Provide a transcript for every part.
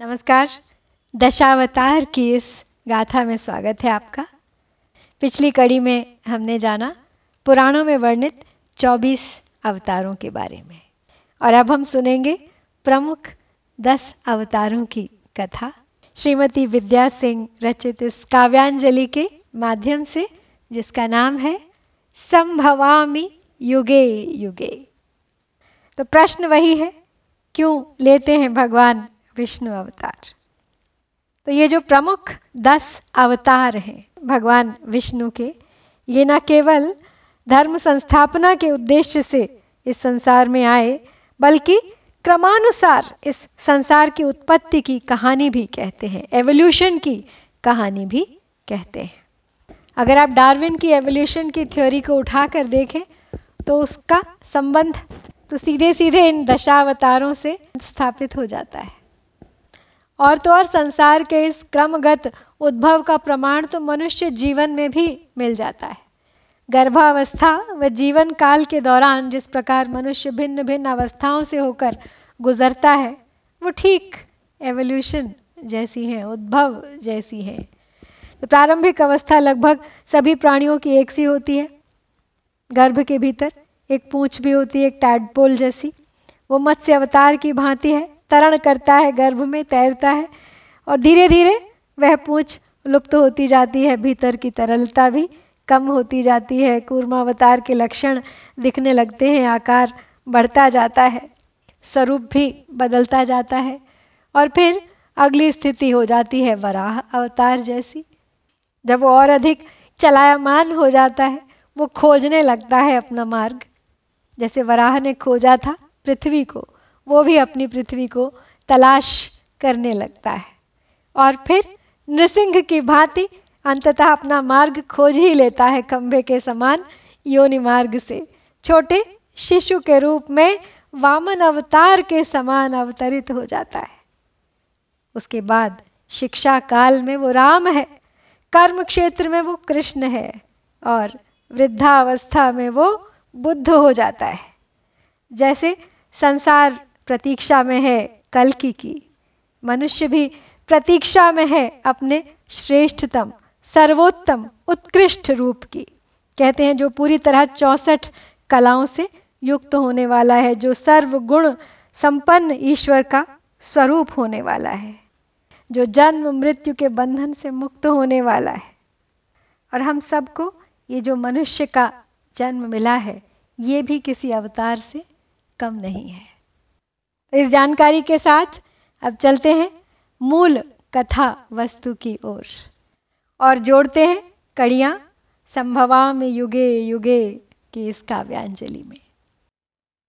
नमस्कार। दशावतार की इस गाथा में स्वागत है आपका। पिछली कड़ी में हमने जाना पुराणों में वर्णित 24 अवतारों के बारे में। और अब हम सुनेंगे प्रमुख 10 अवतारों की कथा। श्रीमती विद्या सिंह रचित इस काव्यांजलि के माध्यम से, जिसका नाम है, संभवामी युगे युगे। तो प्रश्न वही है, क्यों लेते हैं भगवान विष्णु अवतार। तो ये जो प्रमुख दस अवतार हैं, भगवान विष्णु के, ये न केवल धर्म संस्थापना के उद्देश्य से इस संसार में आए, बल्कि क्रमानुसार इस संसार की उत्पत्ति की कहानी भी कहते हैं एवोल्यूशन की कहानी भी कहते हैं। अगर आप डार्विन की एवोल्यूशन की थ्योरी को उठाकर देखें तो उसका संबंध तो सीधे सीधे इन दशावतारों से स्थापित हो जाता है। और तो और संसार के इस क्रमगत उद्भव का प्रमाण तो मनुष्य जीवन में भी मिल जाता है। गर्भावस्था व जीवन काल के दौरान जिस प्रकार मनुष्य भिन्न भिन्न अवस्थाओं से होकर गुजरता है, वो ठीक एवोल्यूशन जैसी है, उद्भव जैसी है। तो प्रारंभिक अवस्था लगभग सभी प्राणियों की एक सी होती है। गर्भ के भीतर एक पूंछ भी होती है, एक टैडपोल जैसी। वो मत्स्य अवतार की भांति है तरण करता है, गर्भ में तैरता है और धीरे धीरे वह पूछ लुप्त होती जाती है, भीतर की तरलता भी कम होती जाती है, कूर्मावतार के लक्षण दिखने लगते हैं, आकार बढ़ता जाता है, स्वरूप भी बदलता जाता है और फिर अगली स्थिति हो जाती है, वराह अवतार जैसी। जब वो और अधिक चलायमान हो जाता है, वो खोजने लगता है अपना मार्ग। जैसे वराह ने खोजा था पृथ्वी को। वो भी अपनी पृथ्वी को तलाश करने लगता है। और फिर नृसिंह की भांति अंततः अपना मार्ग खोज ही लेता है खंभे के समान योनि मार्ग से। छोटे शिशु के रूप में वामन अवतार के समान अवतरित हो जाता है। उसके बाद शिक्षा काल में वो राम है, कर्म क्षेत्र में वो कृष्ण है और वृद्धावस्था में वो बुद्ध हो जाता है। जैसे संसार प्रतीक्षा में है कल की की। मनुष्य भी प्रतीक्षा में है अपने श्रेष्ठतम, सर्वोत्तम, उत्कृष्ट रूप की। कहते हैं जो पूरी तरह चौसठ कलाओं से युक्त होने वाला है, जो सर्वगुण संपन्न ईश्वर का स्वरूप होने वाला है, जो जन्म मृत्यु के बंधन से मुक्त होने वाला है। और हम सबको ये जो मनुष्य का जन्म मिला है, ये भी किसी अवतार से कम नहीं है। इस जानकारी के साथ अब चलते हैं मूल कथा वस्तु की ओर। और, जोड़ते हैं कड़ियाँ संभवा में युगे युगे की इस काव्यांजलि में।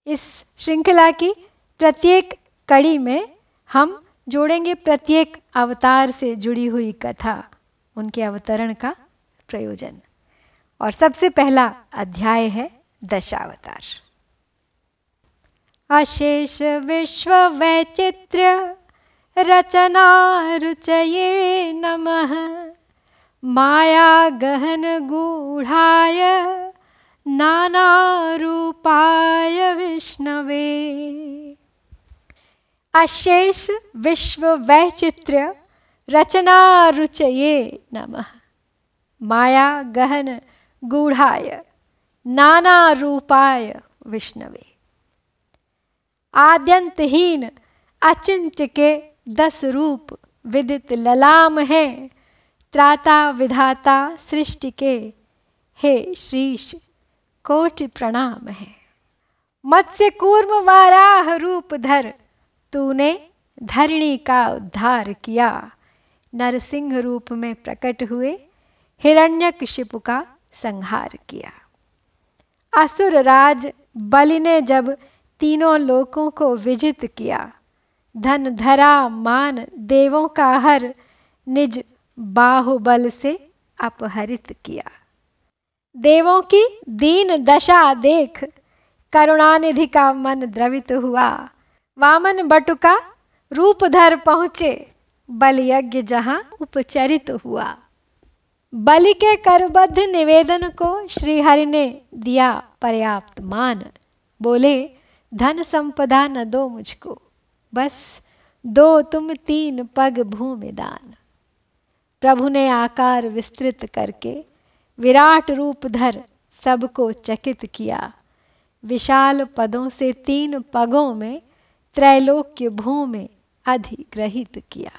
इस श्रृंखला की प्रत्येक कड़ी में हम जोड़ेंगे प्रत्येक अवतार से जुड़ी हुई कथा उनके अवतरण का प्रयोजन। और सबसे पहला अध्याय है दशावतार। अशेष विश्व वैचित्र्य रचना रुचये नमः। माया गहन गूढ़ाय नानारूपाय विष्णवे। अशेष विश्व वैचित्र्य रचना रुचये नमः। माया गहन गूढ़ाय नानारूपाय विष्णवे। आद्यंतहीन, अचिंत्य के दस रूप विदित ललाम हैं, त्राता विधाता सृष्टि के। हे श्रीश, कोटि प्रणाम है। मत्स्य कूर्म वाराह रूप धर, तूने धरणी का उद्धार किया। नरसिंह रूप में प्रकट हुए हिरण्यकशिपु का संहार किया। असुर राज बलि ने जब तीनों लोकों को विजित किया। धन, धरा, मान, देवों का हर निज बाहुबल से अपहरित किया। देवों की दीन दशा देख करुणानिधि का मन द्रवित हुआ। वामन बटुका रूपधर पहुँचे, बल यज्ञ जहाँ उपचरित हुआ। बलि के करबद्ध निवेदन को श्रीहरि ने दिया पर्याप्त मान। बोले धन संपदा न दो मुझको, बस दो तुम तीन पग भूमि दान। प्रभु ने आकार विस्तृत करके विराट रूप धर सबको चकित किया। विशाल पदों से तीन पगों में त्रैलोक्य भूमि अधिग्रहित किया।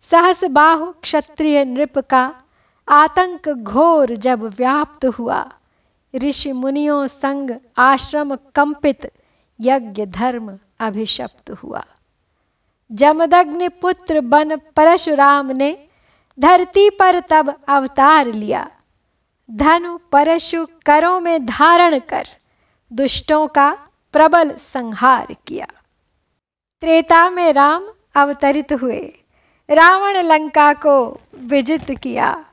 सहस बाहु क्षत्रिय नृप का आतंक घोर जब व्याप्त हुआ ऋषि मुनियों संग आश्रम कंपित यज्ञ धर्म अभिशप्त हुआ। जमदग्नि पुत्र बन परशुराम ने धरती पर तब अवतार लिया। धनु परशु करों में धारण कर दुष्टों का प्रबल संहार किया। त्रेता में राम अवतरित हुए। रावण लंका को विजित किया।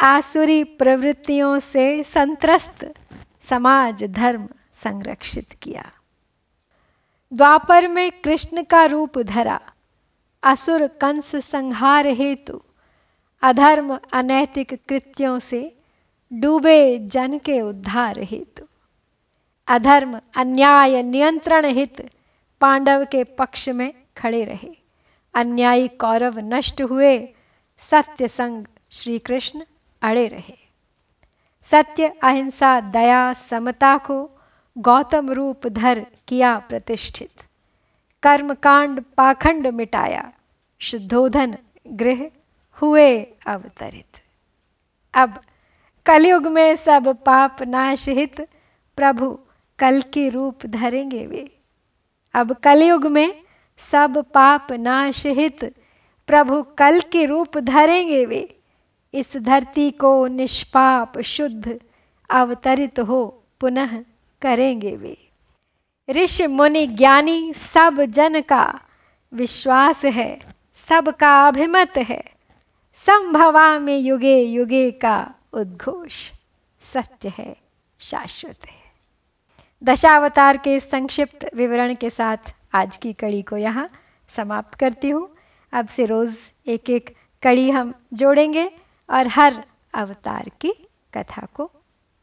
आसुरी प्रवृत्तियों से संत्रस्त समाज, धर्म संरक्षित किया। द्वापर में कृष्ण का रूप धरा। असुर कंस संहार हेतु। अधर्म अनैतिक कृत्यों से डूबे जन के उद्धार हेतु। अधर्म अन्याय नियंत्रण हित पांडव के पक्ष में खड़े रहे। अन्यायी कौरव नष्ट हुए। सत्य संग श्री कृष्ण अड़े रहे। सत्य, अहिंसा, दया, समता को गौतम रूप धर किया प्रतिष्ठित। कर्मकांड पाखंड मिटाया, शुद्धोधन गृह हुए अवतरित। अब कलयुग में सब पाप नाश हित प्रभु कल की रूप धरेंगे वे। अब कलयुग में सब पाप नाश हित प्रभु कल के रूप धरेंगे वे। इस धरती को निष्पाप, शुद्ध, अवतरित हो पुनः करेंगे वे। ऋषि मुनि ज्ञानी सब जन का विश्वास है सबका अभिमत है। संभवा में युगे युगे का उद्घोष, सत्य है, शाश्वत है। दशावतार के संक्षिप्त विवरण के साथ आज की कड़ी को यहाँ समाप्त करती हूँ। अब से रोज़ एक एक कड़ी हम जोड़ेंगे। और हर अवतार की कथा को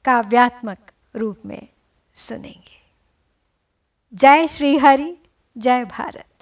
काव्यात्मक रूप में सुनेंगे। जय श्री हरि जय भारत।